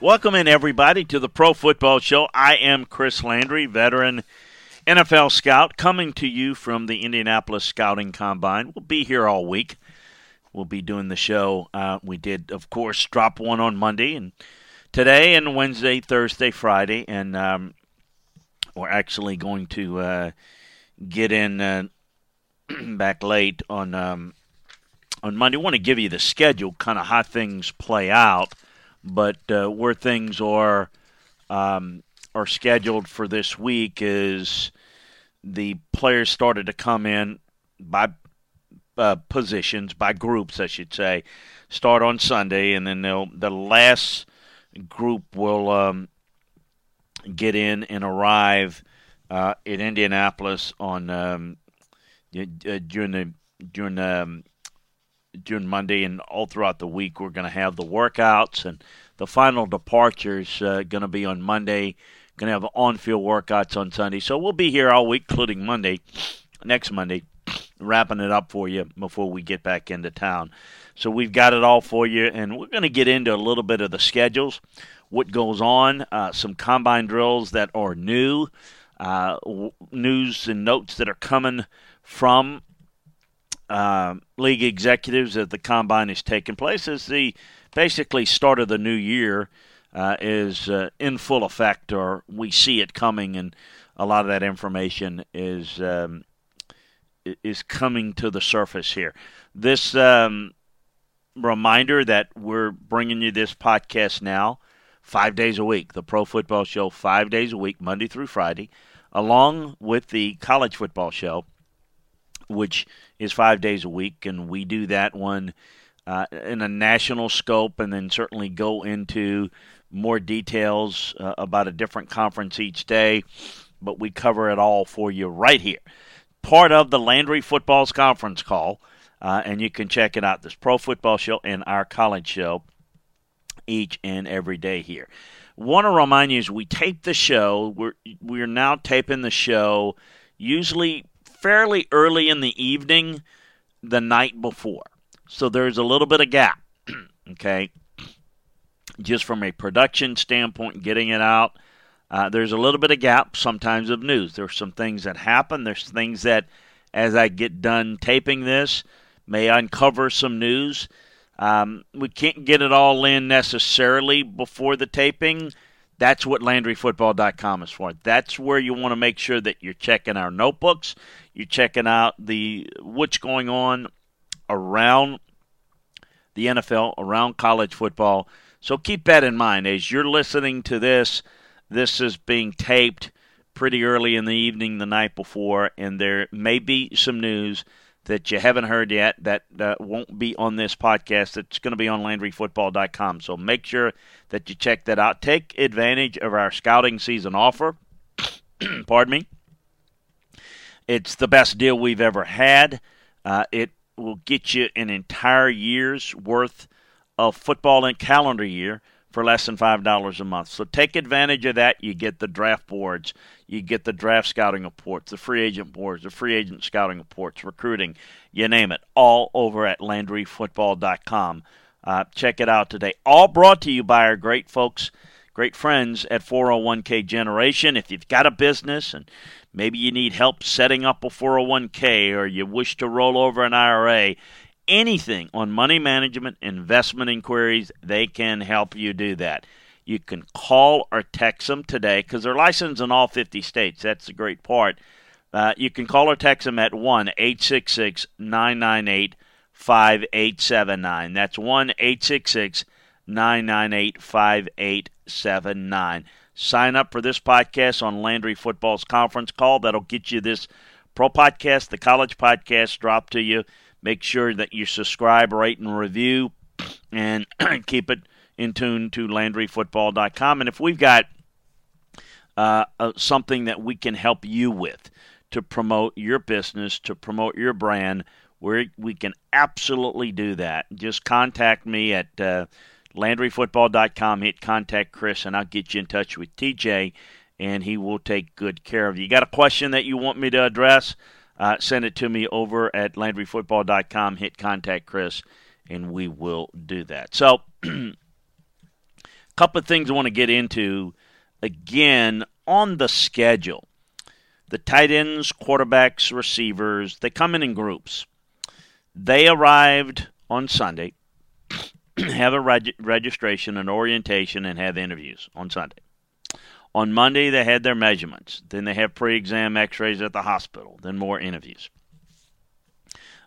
Welcome in, everybody, to the Pro Football Show. I am Chris Landry, veteran NFL scout, coming to you from the Indianapolis Scouting Combine. We'll be here all week. We'll be doing the show. Uh, we did, of course, drop one on Monday and today and Wednesday, Thursday, Friday, and um, we're actually going to uh, get in uh, back late on um, on Monday. I want to give you the schedule, kind of how things play out but uh, where things are um, are scheduled for this week is the players started to come in by uh, positions, by groups, I should say. Start on Sunday, and then they'll the last group will um, get in and arrive uh, in Indianapolis on um, uh, during the during um, during Monday and all throughout the week. We're going to have the workouts and the final departure is uh, going to be on Monday. Going to have on-field workouts on Sunday. So we'll be here all week, including Monday, next Monday, wrapping it up for you before we get back into town. So we've got it all for you, and we're going to get into a little bit of the schedules, what goes on, uh, some combine drills that are new, uh, news and notes that are coming from uh, league executives as the combine is taking place as the basically start of the new year uh, is uh, in full effect, or we see it coming, and a lot of that information is um, is coming to the surface here. This um, reminder that we're bringing you this podcast now, five days a week, the Pro Football Show, five days a week, Monday through Friday, along with the College Football Show, which is five days a week, and we do that one uh, in a national scope, and then certainly go into more details uh, about a different conference each day. But we cover it all for you right here. Part of the Landry Football's conference call, uh, and you can check it out. This Pro Football Show and our college show each and every day here. Want to remind you as we tape the show, we're we're now taping the show usually fairly early in the evening the night before. So there's a little bit of gap, okay? Just from a production standpoint, getting it out, uh, there's a little bit of gap sometimes of news. There's some things that happen. There's things that, as I get done taping this, may uncover some news. Um, we can't get it all in necessarily before the taping. That's what LandryFootball.com is for. That's where you want to make sure that you're checking our notebooks, you're checking out the what's going on around the NFL, around college football. So keep that in mind as you're listening to this. This is being taped pretty early in the evening the night before, and there may be some news that you haven't heard yet that uh, won't be on this podcast. It's going to be on LandryFootball.com. So make sure that you check that out. Take advantage of our scouting season offer. Pardon me. It's the best deal we've ever had. Uh, it will get you an entire year's worth of football and calendar year for less than $5 a month. So take advantage of that. You get the draft boards, you get the draft scouting reports, the free agent boards, the free agent scouting reports, recruiting, you name it, all over at LandryFootball.com. Uh, check it out today. All brought to you by our great folks, great friends at 401k Generation. If you've got a business and maybe you need help setting up a 401k or you wish to roll over an IRA, anything on money management, investment inquiries, they can help you do that. You can call or text them today because they're licensed in all 50 states. That's the great part. Uh, you can call or text them at 1 866 998 5879. That's 1 866 998 5879. Sign up for this podcast on Landry Football's conference call. That'll get you this pro podcast, the college podcast dropped to you. Make sure that you subscribe, rate, and review, and keep it in tune to LandryFootball.com. And if we've got uh, uh, something that we can help you with to promote your business, to promote your brand, where we can absolutely do that. Just contact me at uh, LandryFootball.com. Hit contact Chris, and I'll get you in touch with TJ, and he will take good care of you. You got a question that you want me to address? Uh, send it to me over at LandryFootball.com. Hit contact Chris, and we will do that. So, a couple of things I want to get into again on the schedule. The tight ends, quarterbacks, receivers, they come in in groups. They arrived on Sunday, have a reg- registration, an orientation, and have interviews on Sunday. On Monday, they had their measurements. Then they have pre exam x rays at the hospital. Then more interviews.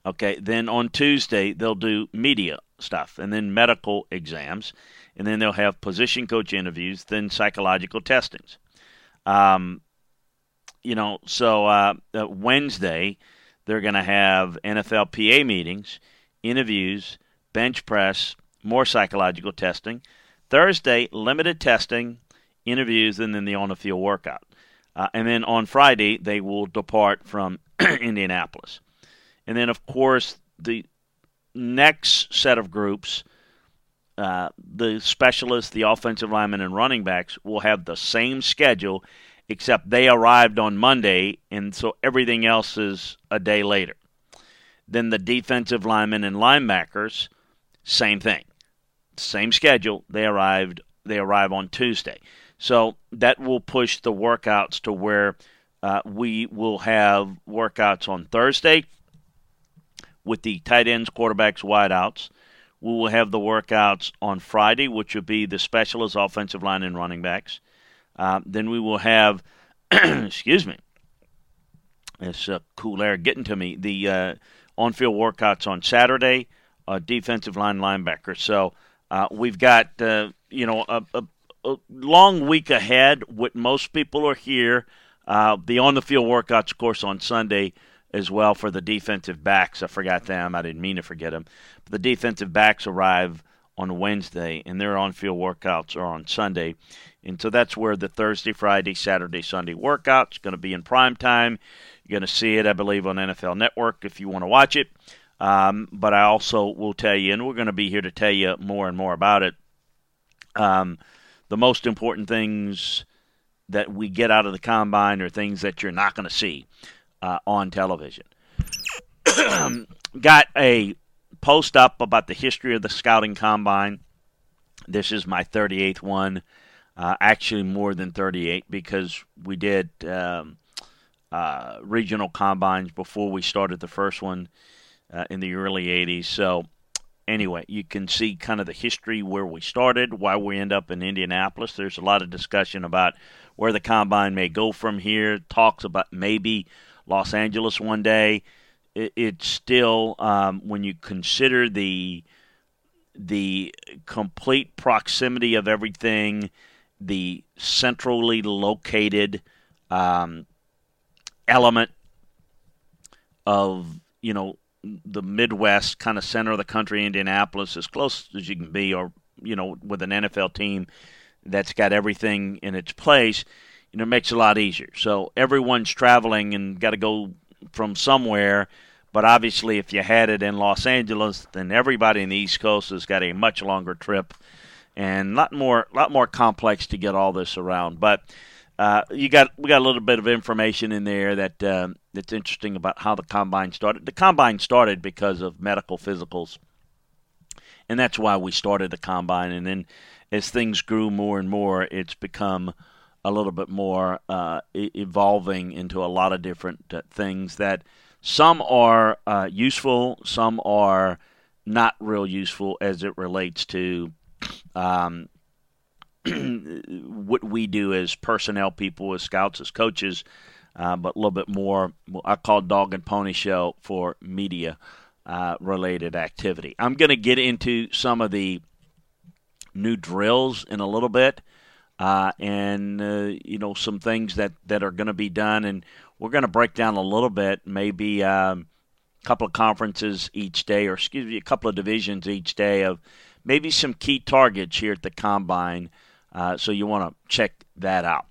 Okay, then on Tuesday, they'll do media stuff and then medical exams. And then they'll have position coach interviews, then psychological testings. Um, you know, so uh, uh, Wednesday, they're going to have NFLPA meetings, interviews, bench press, more psychological testing. Thursday, limited testing, interviews, and then the on the field workout. Uh, and then on Friday, they will depart from Indianapolis. And then, of course, the next set of groups, uh, the specialists, the offensive linemen, and running backs will have the same schedule, except they arrived on Monday, and so everything else is a day later. Then the defensive linemen and linebackers, same thing, same schedule. They arrived. They arrive on Tuesday. So that will push the workouts to where uh, we will have workouts on Thursday with the tight ends, quarterbacks, wideouts. We will have the workouts on Friday, which will be the specialists, offensive line, and running backs. Uh, then we will have, excuse me, it's uh, cool air getting to me. The uh, on-field workouts on Saturday, uh, defensive line linebacker. So uh, we've got uh, you know a, a, a long week ahead. What most people are here. Uh, the on the field workouts, of course, on Sunday as well for the defensive backs. I forgot them. I didn't mean to forget them. But the defensive backs arrive on Wednesday, and their on field workouts are on Sunday. And so that's where the Thursday, Friday, Saturday, Sunday workouts going to be in prime time. You're going to see it, I believe, on NFL Network if you want to watch it. Um, but I also will tell you, and we're going to be here to tell you more and more about it. Um, the most important things that we get out of the combine are things that you're not going to see uh, on television. Got a post up about the history of the scouting combine. This is my 38th one. Uh, actually, more than 38 because we did um, uh, regional combines before we started the first one uh, in the early 80s. So anyway, you can see kind of the history where we started, why we end up in Indianapolis. There's a lot of discussion about where the combine may go from here. Talks about maybe Los Angeles one day. It, it's still um, when you consider the the complete proximity of everything, the centrally located um, element of you know the Midwest, kind of center of the country, Indianapolis, as close as you can be, or you know, with an NFL team that's got everything in its place, you know, makes it a lot easier. So everyone's traveling and got to go from somewhere. But obviously, if you had it in Los Angeles, then everybody in the East Coast has got a much longer trip. and a lot more, lot more complex to get all this around. But uh, you got we got a little bit of information in there that uh, that's interesting about how the combine started. The combine started because of medical physicals, and that's why we started the combine. And then as things grew more and more, it's become a little bit more uh, evolving into a lot of different uh, things that some are uh, useful, some are not real useful as it relates to um, what we do as personnel people, as scouts, as coaches, uh, but a little bit more, I call dog and pony show for media uh, related activity. I'm going to get into some of the new drills in a little bit. Uh, and uh, you know some things that, that are going to be done, and we're going to break down a little bit, maybe um, a couple of conferences each day, or excuse me, a couple of divisions each day of maybe some key targets here at the combine. Uh, so you want to check that out.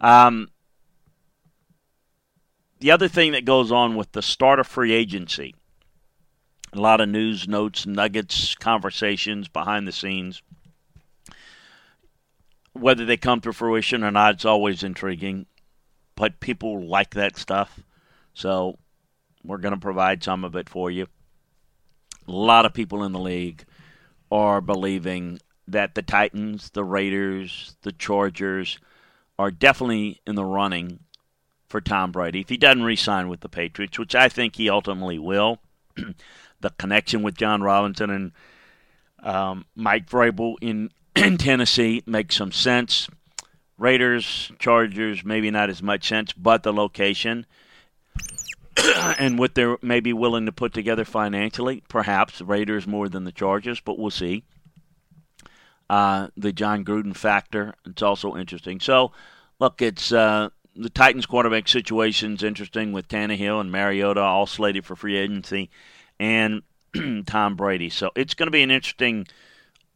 Um, the other thing that goes on with the start of free agency, a lot of news, notes, nuggets, conversations behind the scenes whether they come to fruition or not, it's always intriguing. But people like that stuff. So we're going to provide some of it for you. A lot of people in the league are believing that the Titans, the Raiders, the Chargers are definitely in the running for Tom Brady. If he doesn't re sign with the Patriots, which I think he ultimately will, the connection with Jon Robinson and um, Mike Vrabel in in Tennessee makes some sense. Raiders, Chargers, maybe not as much sense, but the location and what they're maybe willing to put together financially, perhaps Raiders more than the Chargers, but we'll see. Uh, the Jon Gruden factor, it's also interesting. So, look, it's uh, the Titans quarterback situation is interesting with Tannehill and Mariota all slated for free agency, and Tom Brady. So it's going to be an interesting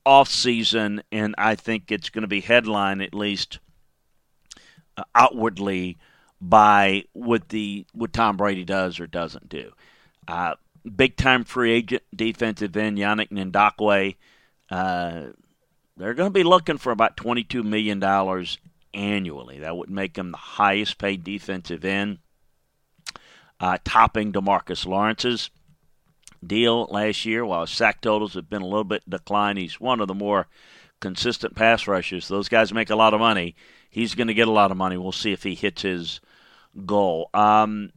off season, and I think it's going to be headline at least uh, outwardly by what the what Tom Brady does or doesn't do. Uh, big time free agent defensive end Yannick Ngakoue. Uh, they're going to be looking for about twenty two million dollars annually. That would make him the highest paid defensive end, uh, topping DeMarcus Lawrence's deal last year. While his sack totals have been a little bit declined, he's one of the more consistent pass rushers. Those guys make a lot of money. He's going to get a lot of money. We'll see if he hits his goal. Um,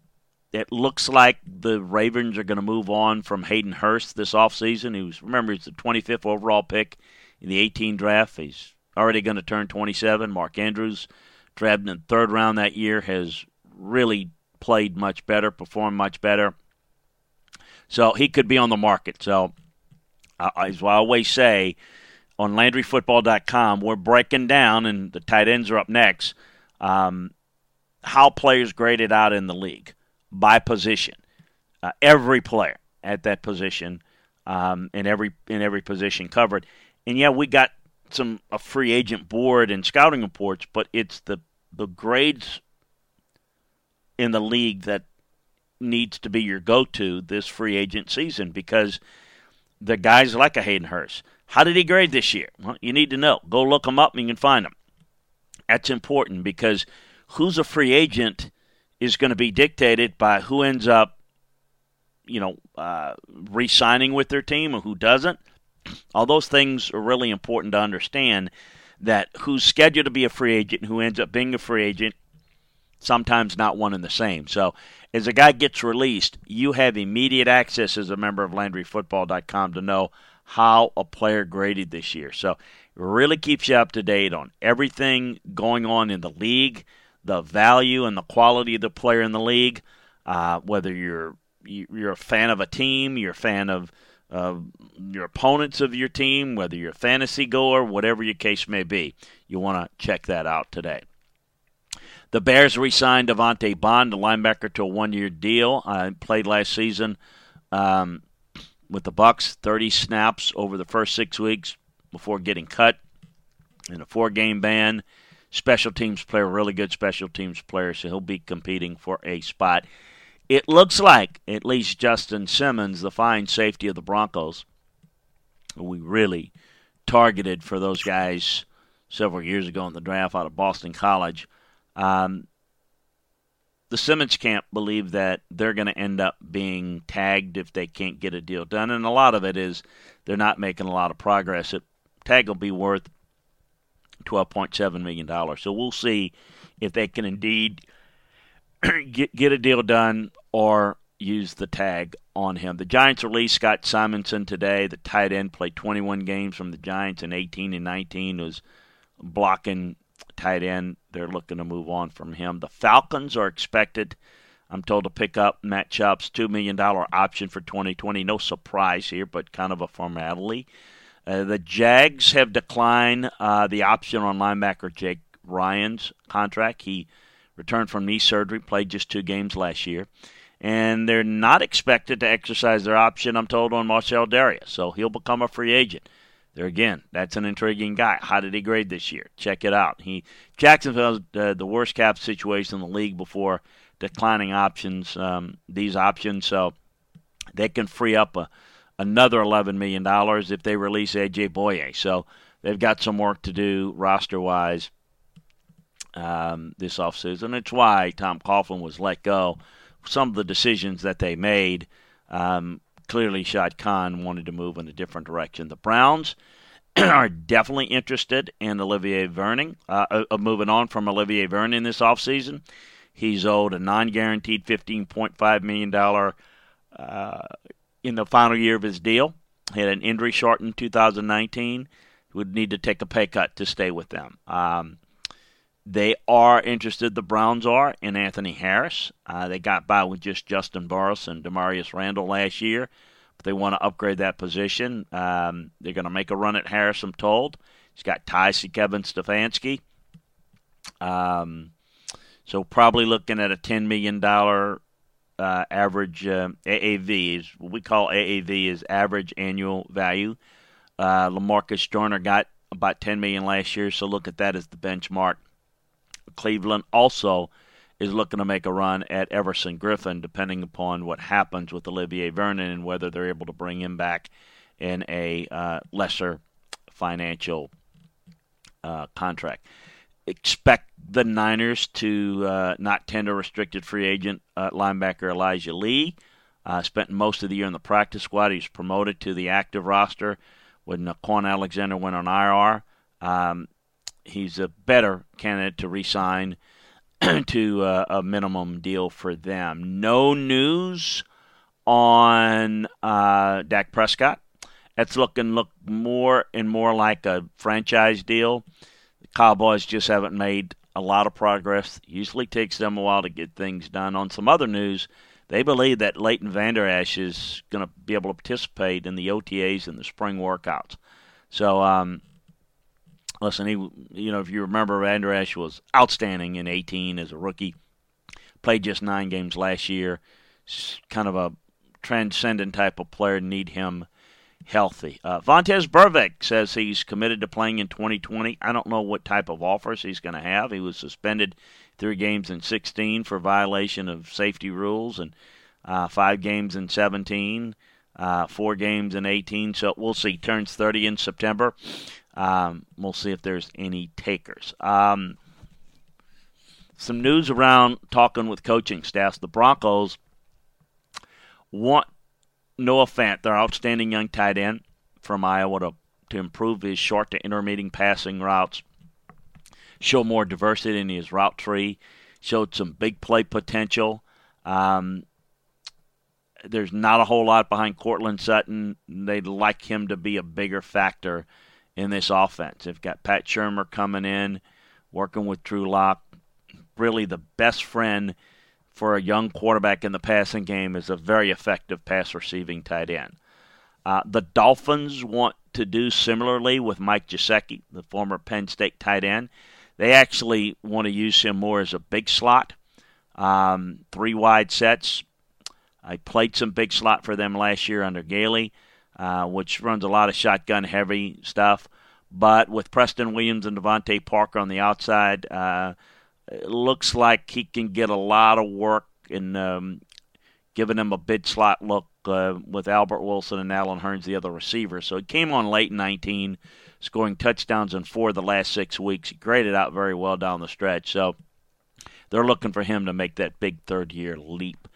it looks like the Ravens are going to move on from Hayden Hurst this offseason. Was remember he's the 25th overall pick in the 18 draft. He's already going to turn 27. Mark Andrews, drafted in the third round that year, has really played much better, performed much better. So he could be on the market. So, as I always say, on LandryFootball.com, we're breaking down, and the tight ends are up next, um, how players graded out in the league by position. Uh, every player at that position, um, in every in every position covered. And yeah, we got some a free agent board and scouting reports, but it's the the grades in the league that needs to be your go to this free agent season because the guys like a Hayden Hurst. How did he grade this year? Well, you need to know. Go look him up and you can find him. That's important because who's a free agent is going to be dictated by who ends up, you know, uh, re signing with their team or who doesn't. All those things are really important to understand that who's scheduled to be a free agent and who ends up being a free agent sometimes not one and the same. So as a guy gets released, you have immediate access as a member of LandryFootball.com to know how a player graded this year. So it really keeps you up to date on everything going on in the league, the value and the quality of the player in the league. Uh, whether you're you're a fan of a team, you're a fan of uh, your opponents of your team, whether you're a fantasy goer, whatever your case may be, you want to check that out today. The Bears re-signed Devante Bond, the linebacker, to a one-year deal. I played last season um, with the Bucs, 30 snaps over the first six weeks before getting cut in a four-game ban. Special teams player, really good special teams player, so he'll be competing for a spot. It looks like at least Justin Simmons, the fine safety of the Broncos, we really targeted for those guys several years ago in the draft out of Boston College. Um, the Simmons camp believe that they're going to end up being tagged if they can't get a deal done, and a lot of it is they're not making a lot of progress. It, tag will be worth twelve point seven million dollars, so we'll see if they can indeed get get a deal done or use the tag on him. The Giants released Scott Simonson today. The tight end played 21 games from the Giants in 18 and 19 was blocking tight end. They're looking to move on from him. The Falcons are expected, I'm told, to pick up Matt Schaub's $2 million option for 2020. No surprise here, but kind of a formality. Uh, the Jags have declined uh, the option on linebacker Jake Ryan's contract. He returned from knee surgery, played just two games last year. And they're not expected to exercise their option, I'm told, on Marcell Dareus. So he'll become a free agent. There again, that's an intriguing guy. How did he grade this year? Check it out. He Jacksonville's uh, the worst cap situation in the league before declining options. Um, these options, so they can free up a, another eleven million dollars if they release AJ Bouye. So they've got some work to do roster wise um, this offseason. It's why Tom Coughlin was let go. Some of the decisions that they made. Um, clearly Shad Khan wanted to move in a different direction. The Browns are definitely interested in Olivier Vernon, uh, uh, moving on from Olivier Vernon this offseason. He's owed a non guaranteed $15.5 million uh, in the final year of his deal. He had an injury shortened 2019. Would need to take a pay cut to stay with them. Um, they are interested, the Browns are, in Anthony Harris. Uh, they got by with just Juston Burris and Damarius Randall last year, but they want to upgrade that position. Um, they're going to make a run at Harris, I'm told. He's got ties to Kevin Stefanski. Um, so probably looking at a $10 million uh, average uh, AAV. Is what we call AAV is average annual value. Uh, Lamarcus Joyner got about 10 million last year, so look at that as the benchmark. Cleveland also is looking to make a run at Everson Griffen, depending upon what happens with Olivier Vernon and whether they're able to bring him back in a uh, lesser financial uh, contract. Expect the Niners to uh, not tender restricted free agent uh, linebacker Elijah Lee. Uh, spent most of the year in the practice squad. He was promoted to the active roster when Kwon Alexander went on IR. Um, he's a better candidate to resign to uh, a minimum deal for them. No news on uh, Dak Prescott. That's looking look more and more like a franchise deal. The Cowboys just haven't made a lot of progress. Usually takes them a while to get things done. On some other news, they believe that Leighton Vander Esch is going to be able to participate in the OTAs and the spring workouts. So um, Listen, he, you know, if you remember, Vander Esch was outstanding in 18 as a rookie. Played just nine games last year. Kind of a transcendent type of player. Need him healthy. Uh, Vontaze Burfict says he's committed to playing in 2020. I don't know what type of offers he's going to have. He was suspended three games in 16 for violation of safety rules and uh, five games in 17, uh, four games in 18. So we'll see. Turns 30 in September. Um, we'll see if there's any takers. Um, some news around talking with coaching staffs. The Broncos want Noah Fant, their outstanding young tight end from Iowa, to, to improve his short to intermediate passing routes, show more diversity in his route tree, showed some big play potential. Um, there's not a whole lot behind Courtland Sutton. They'd like him to be a bigger factor in this offense. They've got Pat Shurmur coming in, working with Drew Lock. Really, the best friend for a young quarterback in the passing game is a very effective pass receiving tight end. Uh, the Dolphins want to do similarly with Mike Gesicki, the former Penn State tight end. They actually want to use him more as a big slot, um, three wide sets. I played some big slot for them last year under Gailey. Uh, which runs a lot of shotgun heavy stuff. But with Preston Williams and DeVante Parker on the outside, uh, it looks like he can get a lot of work in um, giving him a bid slot look uh, with Albert Wilson and Allen Hurns, the other receiver. So he came on late in 19, scoring touchdowns in four of the last six weeks. He graded out very well down the stretch. So they're looking for him to make that big third year leap.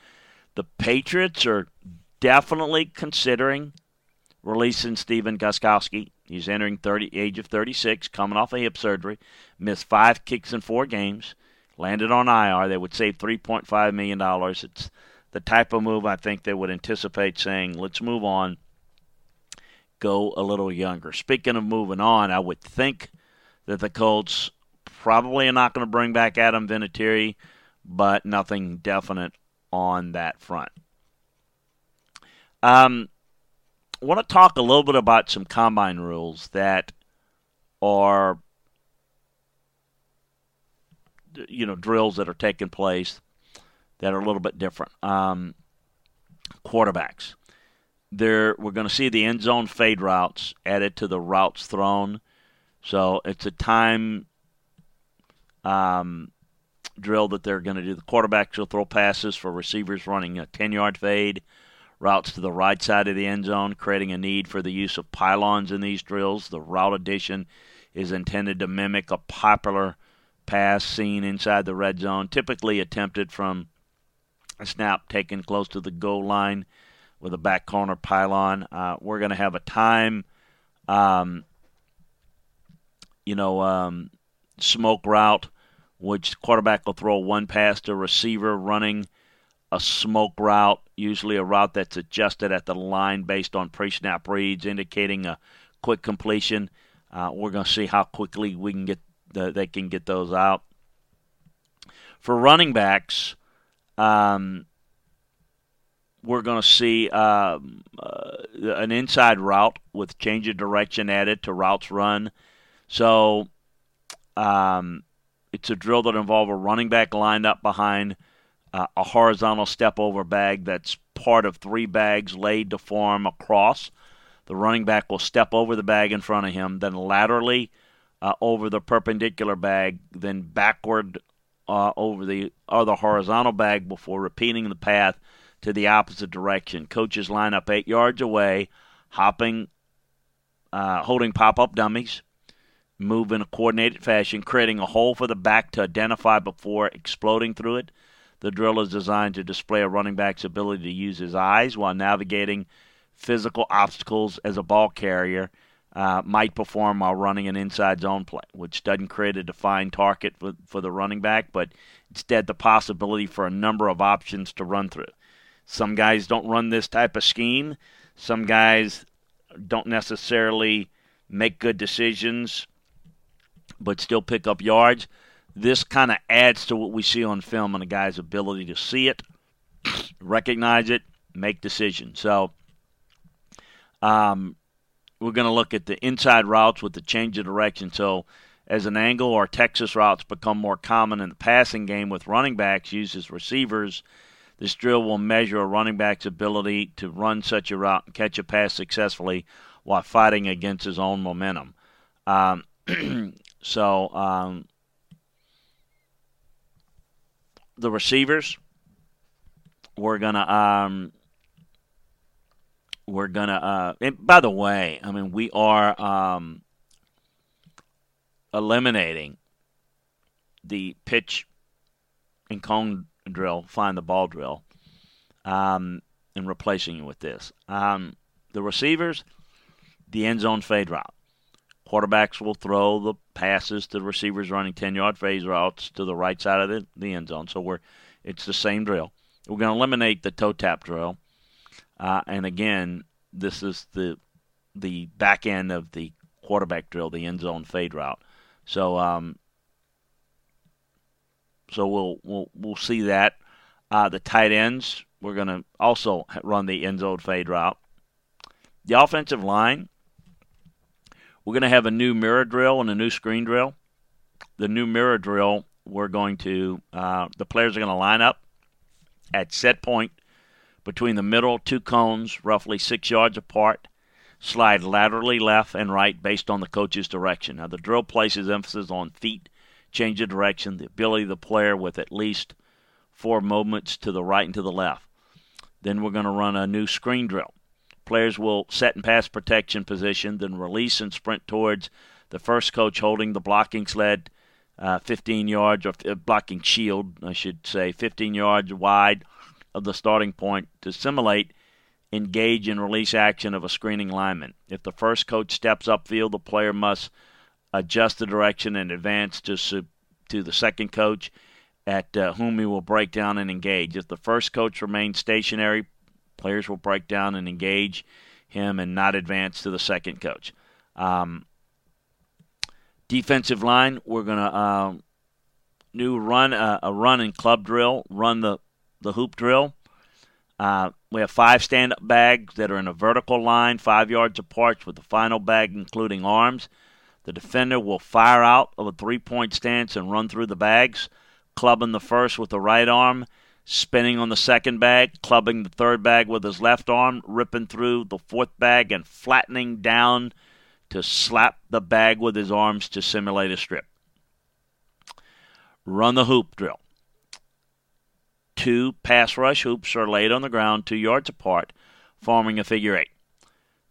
The Patriots are definitely considering releasing Stephen Gostkowski. He's entering 30, age of 36, coming off a hip surgery, missed five kicks in four games, landed on IR. They would save $3.5 million. It's the type of move I think they would anticipate saying, let's move on, go a little younger. Speaking of moving on, I would think that the Colts probably are not going to bring back Adam Vinatieri, but nothing definite on that front. Um, I want to talk a little bit about some combine rules that are, you know, drills that are taking place that are a little bit different. Um, quarterbacks. There, we're going to see the end zone fade routes added to the routes thrown. So it's a time um, drill that they're going to do. The quarterbacks will throw passes for receivers running a 10 yard fade, routes to the right side of the end zone, creating a need for the use of pylons in these drills. The route addition is intended to mimic a popular pass seen inside the red zone, typically attempted from a snap taken close to the goal line with a back corner pylon. Uh, we're going to have a time, um, you know, um, smoke route, which quarterback will throw one pass to receiver running a smoke route, usually a route that's adjusted at the line based on pre-snap reads, indicating a quick completion. Uh, we're going to see how quickly we can get the, they can get those out. For running backs, um, we're going to see um, uh, an inside route with change of direction added to routes run. So um, it's a drill that involves a running back lined up behind uh, a horizontal step over bag that's part of three bags laid to form a cross. The running back will step over the bag in front of him, then laterally uh, over the perpendicular bag, then backward uh, over the other horizontal bag before repeating the path to the opposite direction. Coaches line up eight yards away, hopping, uh, holding pop up dummies, move in a coordinated fashion, creating a hole for the back to identify before exploding through it. The drill is designed to display a running back's ability to use his eyes while navigating physical obstacles as a ball carrier uh, might perform while running an inside zone play, which doesn't create a defined target for, for the running back, but instead the possibility for a number of options to run through. Some guys don't run this type of scheme. Some guys don't necessarily make good decisions, but still pick up yards. This kind of adds to what we see on film and a guy's ability to see it, recognize it, make decisions. So, um, we're going to look at the inside routes with the change of direction. So, as an angle or Texas routes become more common in the passing game with running backs used as receivers, this drill will measure a running back's ability to run such a route and catch a pass successfully while fighting against his own momentum. Um, so, um, the receivers, we're gonna um, we're gonna. Uh, and by the way, I mean we are um, eliminating the pitch and cone drill, find the ball drill, um, and replacing it with this. Um, the receivers, the end zone fade route. Quarterbacks will throw the passes to the receivers running 10 yard phase routes to the right side of the, the end zone. So we're it's the same drill. We're going to eliminate the toe tap drill. Uh, and again, this is the the back end of the quarterback drill, the end zone fade route. So um, so we'll we'll we'll see that. Uh, the tight ends, we're going to also run the end zone fade route. The offensive line, we're going to have a new mirror drill and a new screen drill. The new mirror drill, we're going to uh, the players are going to line up at set point between the middle two cones, roughly six yards apart. Slide laterally left and right based on the coach's direction. Now, the drill places emphasis on feet, change of direction, the ability of the player with at least four movements to the right and to the left. Then we're going to run a new screen drill. Players will set in pass protection position, then release and sprint towards the first coach holding the blocking sled uh, 15 yards, or uh, blocking shield, I should say, 15 yards wide of the starting point to simulate engage and release action of a screening lineman. If the first coach steps upfield, the player must adjust the direction and advance to, to the second coach at uh, whom he will break down and engage. If the first coach remains stationary, Players will break down and engage him and not advance to the second coach. Um, defensive line, we're going to uh, new run uh, a run and club drill, run the the hoop drill. Uh, we have five stand-up bags that are in a vertical line, five yards apart, with the final bag including arms. The defender will fire out of a three-point stance and run through the bags, clubbing the first with the right arm spinning on the second bag, clubbing the third bag with his left arm, ripping through the fourth bag, and flattening down to slap the bag with his arms to simulate a strip. Run the hoop drill. Two pass rush hoops are laid on the ground two yards apart, forming a figure eight.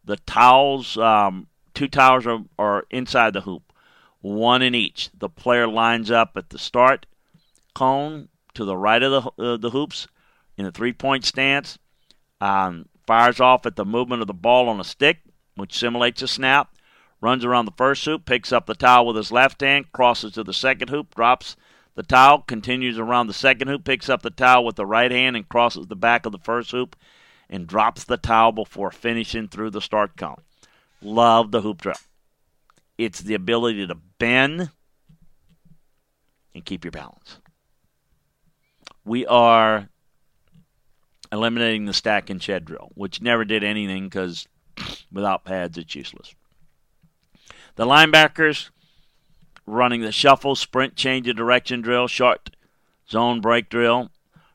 The towels, um, two towels are, are inside the hoop, one in each. The player lines up at the start cone to the right of the, uh, the hoops in a three point stance. Um, fires off at the movement of the ball on a stick, which simulates a snap. Runs around the first hoop, picks up the towel with his left hand, crosses to the second hoop, drops the towel, continues around the second hoop, picks up the towel with the right hand and crosses the back of the first hoop and drops the towel before finishing through the start cone. Love the hoop drop. It's the ability to bend and keep your balance we are eliminating the stack and shed drill, which never did anything because without pads it's useless. The linebackers running the shuffle, sprint, change of direction drill, short zone break drill.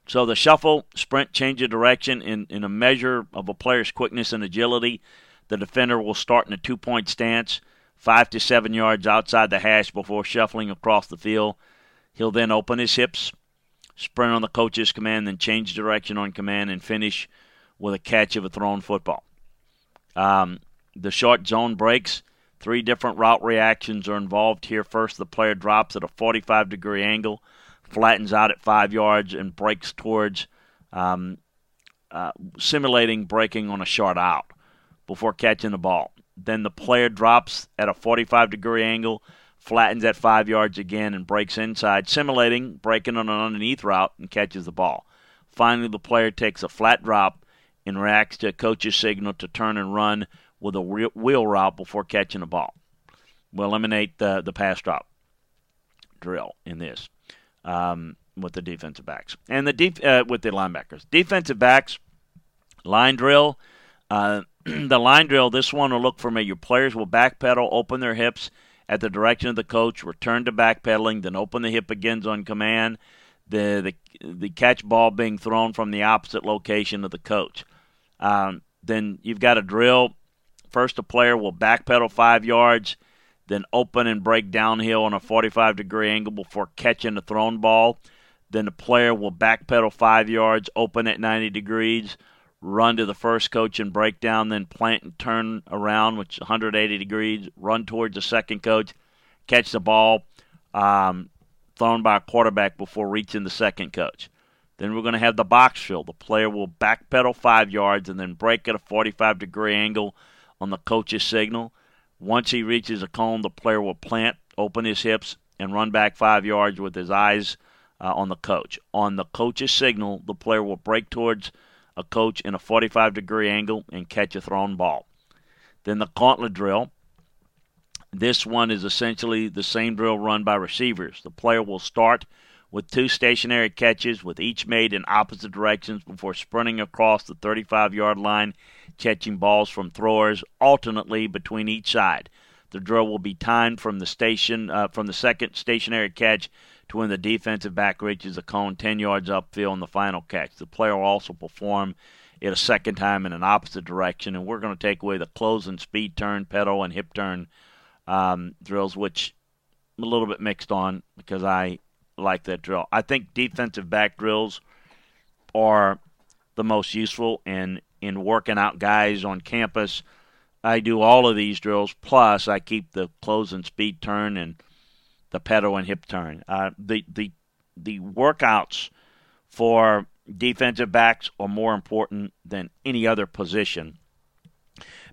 So the shuffle, sprint, change of direction in, in a measure of a player's quickness and agility. The defender will start in a two point stance, five to seven yards outside the hash before shuffling across the field. He'll then open his hips, sprint on the coach's command, then change direction on command, and finish with a catch of a thrown football. Um, the short zone breaks. Three different route reactions are involved here. First, the player drops at a 45 degree angle, flattens out at five yards, and breaks towards um, uh, simulating breaking on a short out before catching the ball. Then the player drops at a 45 degree angle, flattens at five yards again and breaks inside, simulating breaking on an underneath route and catches the ball. Finally, the player takes a flat drop and reacts to a coach's signal to turn and run with a wheel route before catching the ball. We'll eliminate the, the pass drop drill in this um, with the defensive backs and the def- uh, with the linebackers. Defensive backs line drill. Uh, the line drill. This one will look for me. Your players will backpedal, open their hips, at the direction of the coach, return to backpedaling, then open the hip again on command. The, the, the catch ball being thrown from the opposite location of the coach. Um, then you've got a drill. First, the player will backpedal five yards, then open and break downhill on a 45 degree angle before catching the thrown ball. Then the player will backpedal five yards, open at 90 degrees, run to the first coach and break down, then plant and turn around, which 180 degrees, run towards the second coach, catch the ball um, thrown by a quarterback before reaching the second coach. Then we're going to have the box drill. The player will backpedal five yards and then break at a 45 degree angle on the coach's signal. Once he reaches a cone, the player will plant, open his hips, and run back five yards with his eyes uh, on the coach. On the coach's signal, the player will break towards a coach in a 45 degree angle and catch a thrown ball. Then the gauntlet drill. This one is essentially the same drill run by receivers. The player will start with two stationary catches, with each made in opposite directions before sprinting across the 35 yard line, catching balls from throwers alternately between each side. The drill will be timed from the station uh, from the second stationary catch to when the defensive back reaches the cone 10 yards upfield on the final catch. The player will also perform it a second time in an opposite direction, and we're going to take away the close and speed turn, pedal, and hip turn um, drills, which I'm a little bit mixed on because I like that drill. I think defensive back drills are the most useful, and in working out guys on campus. I do all of these drills. Plus, I keep the close and speed turn and the pedal and hip turn. Uh, the the the workouts for defensive backs are more important than any other position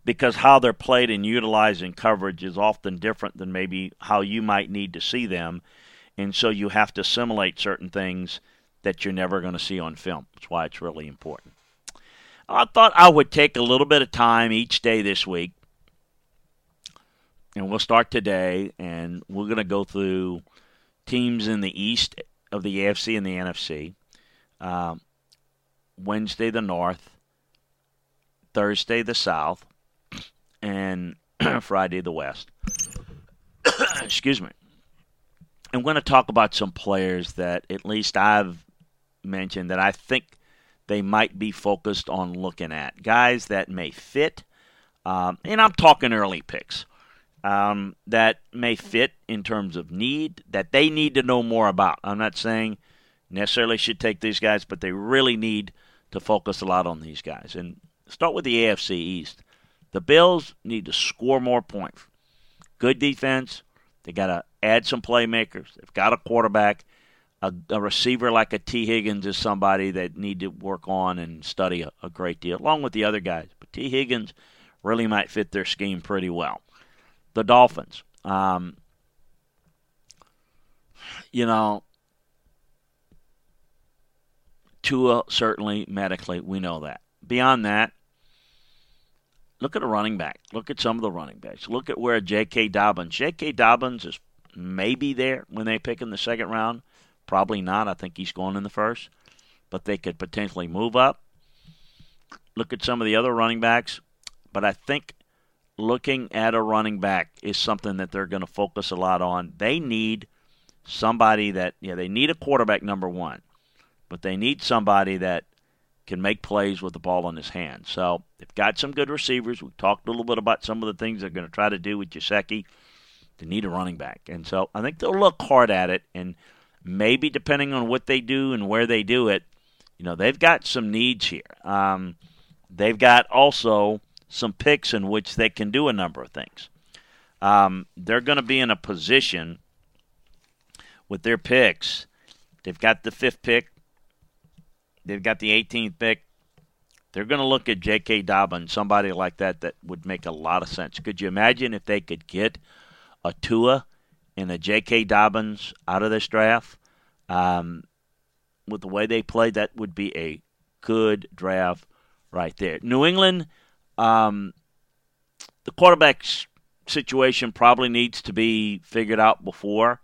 because how they're played and utilized in coverage is often different than maybe how you might need to see them. And so you have to assimilate certain things that you're never going to see on film. That's why it's really important. I thought I would take a little bit of time each day this week. And we'll start today, and we're going to go through teams in the East of the AFC and the NFC. Um, Wednesday, the North. Thursday, the South. And Friday, the West. Excuse me. I'm going to talk about some players that at least I've mentioned that I think they might be focused on looking at. Guys that may fit, um, and I'm talking early picks, um, that may fit in terms of need, that they need to know more about. I'm not saying necessarily should take these guys, but they really need to focus a lot on these guys. And start with the AFC East. The Bills need to score more points. Good defense. They got to add some playmakers. They've got a quarterback a, a, receiver like a Tee Higgins is somebody that need to work on and study a, a, great deal, along with the other guys. But Tee Higgins really might fit their scheme pretty well. The Dolphins, um, you know, Tua certainly medically, we know that. Beyond that, look at a running back. Look at some of the running backs. Look at where J.K. Dobbins. J.K. Dobbins is maybe there when they pick in the second round. Probably not. I think he's going in the first. But they could potentially move up. Look at some of the other running backs. But I think looking at a running back is something that they're going to focus a lot on. They need somebody that, yeah, they need a quarterback, number one. But they need somebody that can make plays with the ball in his hand. So they've got some good receivers. We talked a little bit about some of the things they're going to try to do with Gesicki. They need a running back. And so I think they'll look hard at it. And – maybe depending on what they do and where they do it, you know, they've got some needs here. Um, they've got also some picks in which they can do a number of things. Um, they're going to be in a position with their picks. They've got the fifth pick. They've got the 18th pick. They're going to look at J.K. Dobbins, somebody like that, that would make a lot of sense. Could you imagine if they could get a Tua and a J.K. Dobbins out of this draft? Um, with the way they played, that would be a good draft right there. New England, um, the quarterback situation probably needs to be figured out before.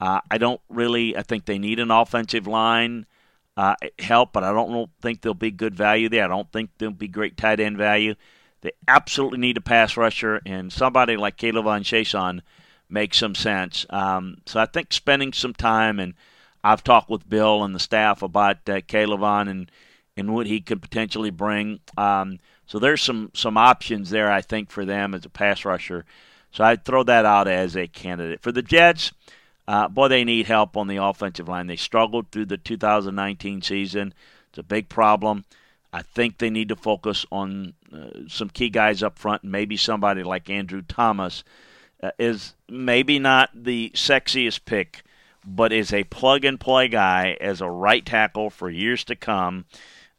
Uh, I don't really. I think they need an offensive line uh, help, but I don't think there'll be good value there. I don't think there'll be great tight end value. They absolutely need a pass rusher, and somebody like K'Lavon Chaisson makes some sense. Um, so I think spending some time and – I've talked with Bill and the staff about uh, K'Lavon and and what he could potentially bring. Um, so there's some some options there, I think, for them as a pass rusher. So I'd throw that out as a candidate for the Jets. Uh, boy, they need help on the offensive line. They struggled through the 2019 season. It's a big problem. I think they need to focus on uh, some key guys up front. Maybe somebody like Andrew Thomas uh, is maybe not the sexiest pick but is a plug and play guy as a right tackle for years to come.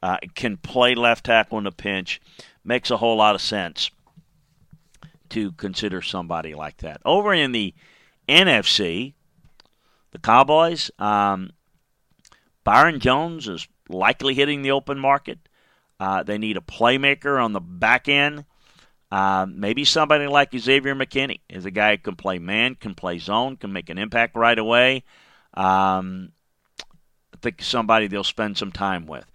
Uh, can play left tackle in a pinch. Makes a whole lot of sense to consider somebody like that. Over in the NFC, the Cowboys, um, Byron Jones is likely hitting the open market. Uh, they need a playmaker on the back end. Um, maybe somebody like Xavier McKinney is a guy who can play man, can play zone, can make an impact right away. Um, I think somebody they'll spend some time with.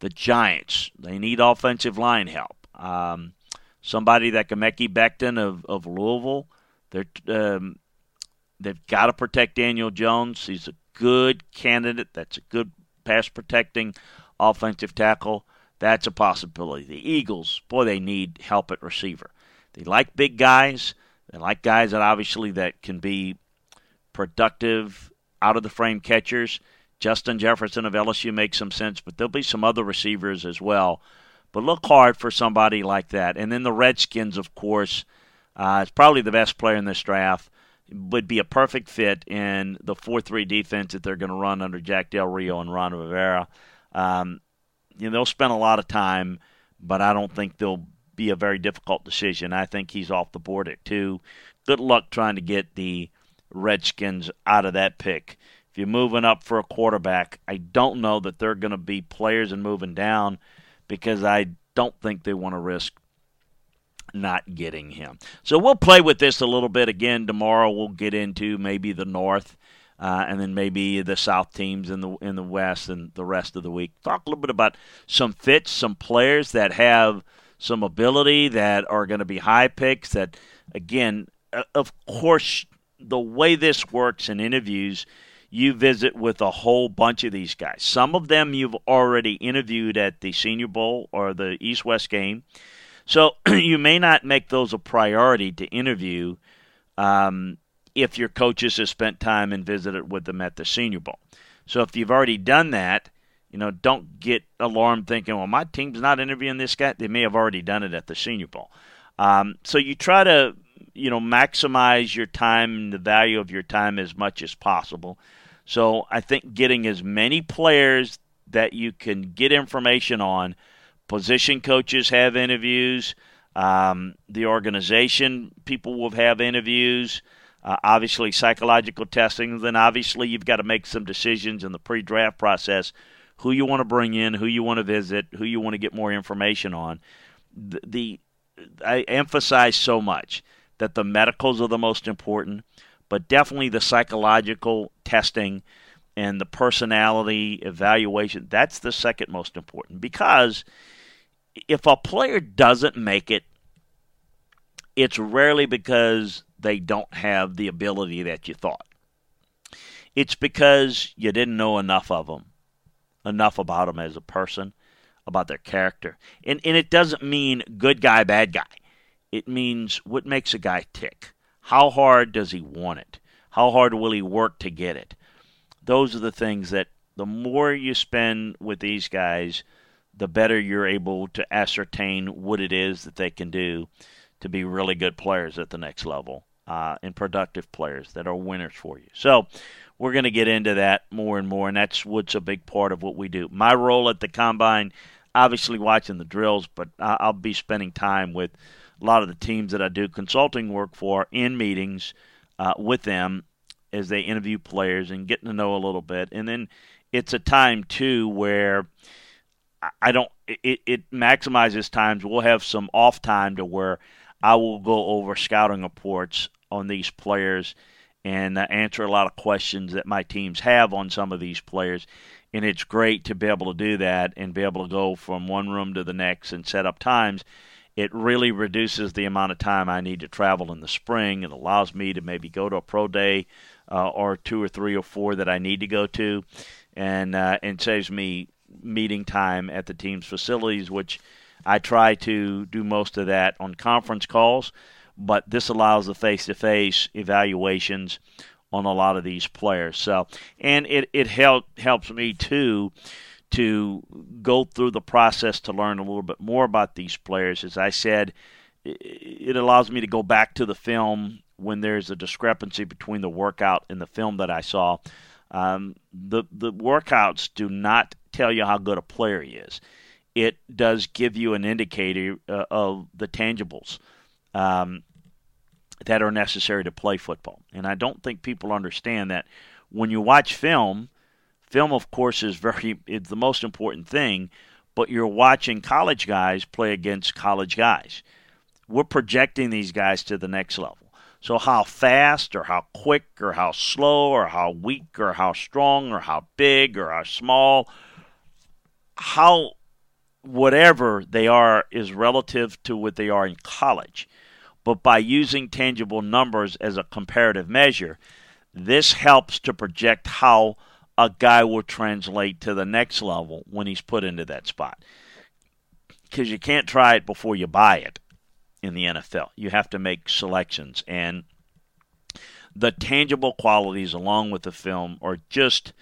The Giants, they need offensive line help. Um, somebody that Mekhi Becton of, of Louisville, they're, um, they've got to protect Daniel Jones. He's a good candidate. That's a good pass protecting offensive tackle that's a possibility. The Eagles, boy, they need help at receiver. They like big guys. They like guys that obviously that can be productive out of the frame catchers. Justin Jefferson of LSU makes some sense, but there'll be some other receivers as well. But look hard for somebody like that. And then the Redskins, of course, uh, is probably the best player in this draft. Would be a perfect fit in the 4 3 defense that they're going to run under Jack Del Rio and Ron Rivera. Um, you know, they'll spend a lot of time, but I don't think they'll be a very difficult decision. I think he's off the board at two. Good luck trying to get the Redskins out of that pick. If you're moving up for a quarterback, I don't know that they're going to be players and moving down because I don't think they want to risk not getting him. So we'll play with this a little bit again tomorrow. We'll get into maybe the North. Uh, and then maybe the South teams in the in the West and the rest of the week. Talk a little bit about some fits, some players that have some ability that are going to be high picks. That again, of course, the way this works in interviews, you visit with a whole bunch of these guys. Some of them you've already interviewed at the Senior Bowl or the East West game. So you may not make those a priority to interview um, if your coaches have spent time and visited with them at the Senior Bowl. So if you've already done that, you know, don't get alarmed thinking, well, my team's not interviewing this guy. They may have already done it at the Senior Bowl. Um, so you try to you know maximize your time and the value of your time as much as possible so i think getting as many players that you can get information on position coaches have interviews um, the organization people will have interviews uh, obviously psychological testing then obviously you've got to make some decisions in the pre-draft process who you want to bring in who you want to visit who you want to get more information on. The, the I emphasize so much that the medicals are the most important, but definitely the psychological testing and the personality evaluation that's the second most important. Because if a player doesn't make it it's rarely because they don't have the ability that you thought. It's because you didn't know enough of them enough about them as a person about their character. And and it doesn't mean good guy bad guy. It means what makes a guy tick. How hard does he want it? How hard will he work to get it? Those are the things that the more you spend with these guys, the better you're able to ascertain what it is that they can do to be really good players at the next level uh, and productive players that are winners for you. So we're going to get into that more and more, and that's what's a big part of what we do. My role at the combine, obviously watching the drills, but I'll be spending time with a lot of the teams that I do consulting work for in meetings uh, with them as they interview players and getting to know a little bit. And then it's a time too where I don't. It, it maximizes times. We'll have some off time to where I will go over scouting reports on these players and uh, answer a lot of questions that my teams have on some of these players. And it's great to be able to do that and be able to go from one room to the next and set up times it really reduces the amount of time I need to travel in the spring. It allows me to maybe go to a pro day uh, or two or three or four that I need to go to, and uh, and saves me meeting time at the team's facilities, which I try to do most of that on conference calls. But this allows the face-to-face evaluations on a lot of these players. So, and it it help, helps me too to go through the process to learn a little bit more about these players. As I said, it allows me to go back to the film when there's a discrepancy between the workout and the film that I saw. Um, the the workouts do not tell you how good a player he is. It does give you an indicator uh, of the tangibles um, that are necessary to play football. And I don't think people understand that when you watch film, Film, of course, is very the most important thing, but you're watching college guys play against college guys. We're projecting these guys to the next level. So how fast or how quick or how slow or how weak or how strong or how big or how small, how whatever they are is relative to what they are in college. But by using tangible numbers as a comparative measure, this helps to project how a guy will translate to the next level when he's put into that spot. Because you can't try it before you buy it in the NFL. You have to make selections. And the tangible qualities along with the film are just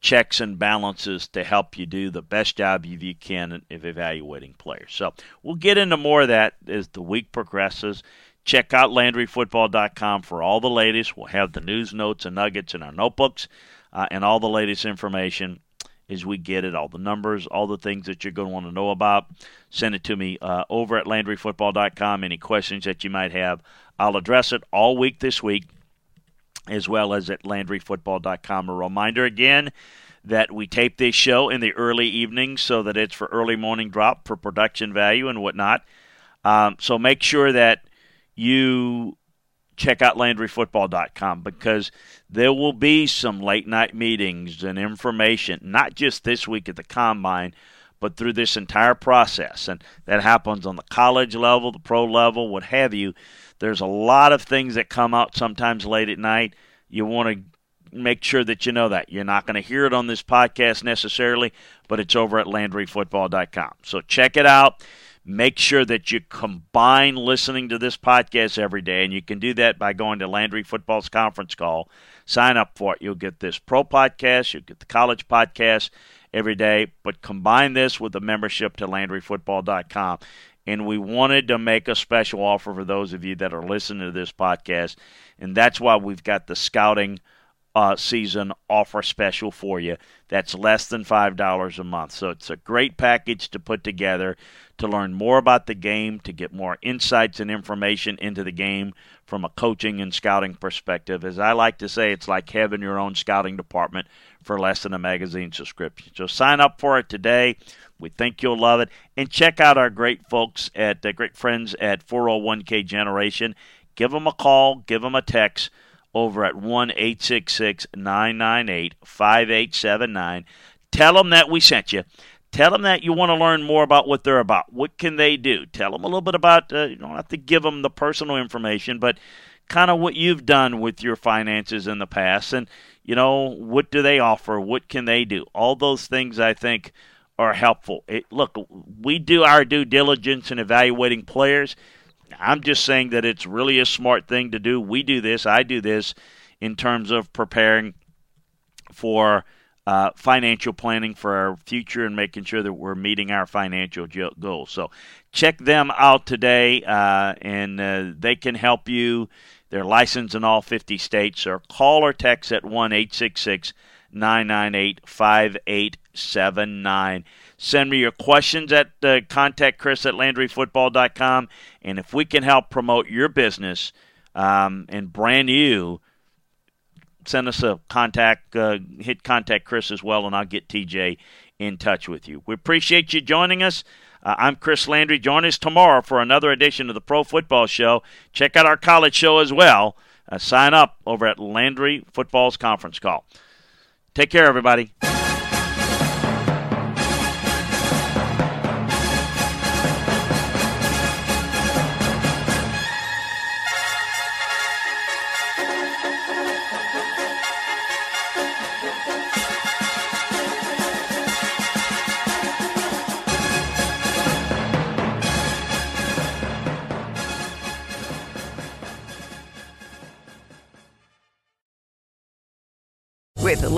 checks and balances to help you do the best job you can of evaluating players. So we'll get into more of that as the week progresses. Check out LandryFootball.com for all the latest. We'll have the news notes and nuggets in our notebooks uh, and all the latest information as we get it, all the numbers, all the things that you're going to want to know about. Send it to me uh, over at LandryFootball.com. Any questions that you might have, I'll address it all week this week, as well as at LandryFootball.com. A reminder again that we tape this show in the early evenings so that it's for early morning drop for production value and whatnot. Um, so make sure that you check out LandryFootball.com because there will be some late night meetings and information, not just this week at the Combine, but through this entire process. And that happens on the college level, the pro level, what have you. There's a lot of things that come out sometimes late at night. You want to make sure that you know that. You're not going to hear it on this podcast necessarily, but it's over at LandryFootball.com. So check it out. Make sure that you combine listening to this podcast every day, and you can do that by going to Landry Football's conference call. Sign up for it. You'll get this pro podcast, you'll get the college podcast every day, but combine this with the membership to LandryFootball.com. And we wanted to make a special offer for those of you that are listening to this podcast, and that's why we've got the scouting uh, season offer special for you. That's less than $5 a month. So it's a great package to put together to learn more about the game, to get more insights and information into the game from a coaching and scouting perspective. As I like to say, it's like having your own scouting department for less than a magazine subscription. So sign up for it today. We think you'll love it. And check out our great folks at uh, great friends at 401k Generation. Give them a call, give them a text over at 1 866 998 5879. Tell them that we sent you. Tell them that you want to learn more about what they're about. What can they do? Tell them a little bit about, uh, you don't have to give them the personal information, but kind of what you've done with your finances in the past and, you know, what do they offer? What can they do? All those things I think are helpful. It, look, we do our due diligence in evaluating players. I'm just saying that it's really a smart thing to do. We do this, I do this in terms of preparing for uh, financial planning for our future and making sure that we're meeting our financial goals. So check them out today, uh, and uh, they can help you. They're licensed in all 50 states, or call or text at 1 866 998 5879. Send me your questions at uh, contact Chris at LandryFootball.com. And if we can help promote your business um, and brand you, send us a contact, uh, hit contact Chris as well, and I'll get TJ in touch with you. We appreciate you joining us. Uh, I'm Chris Landry. Join us tomorrow for another edition of the Pro Football Show. Check out our college show as well. Uh, sign up over at Landry Football's conference call. Take care, everybody.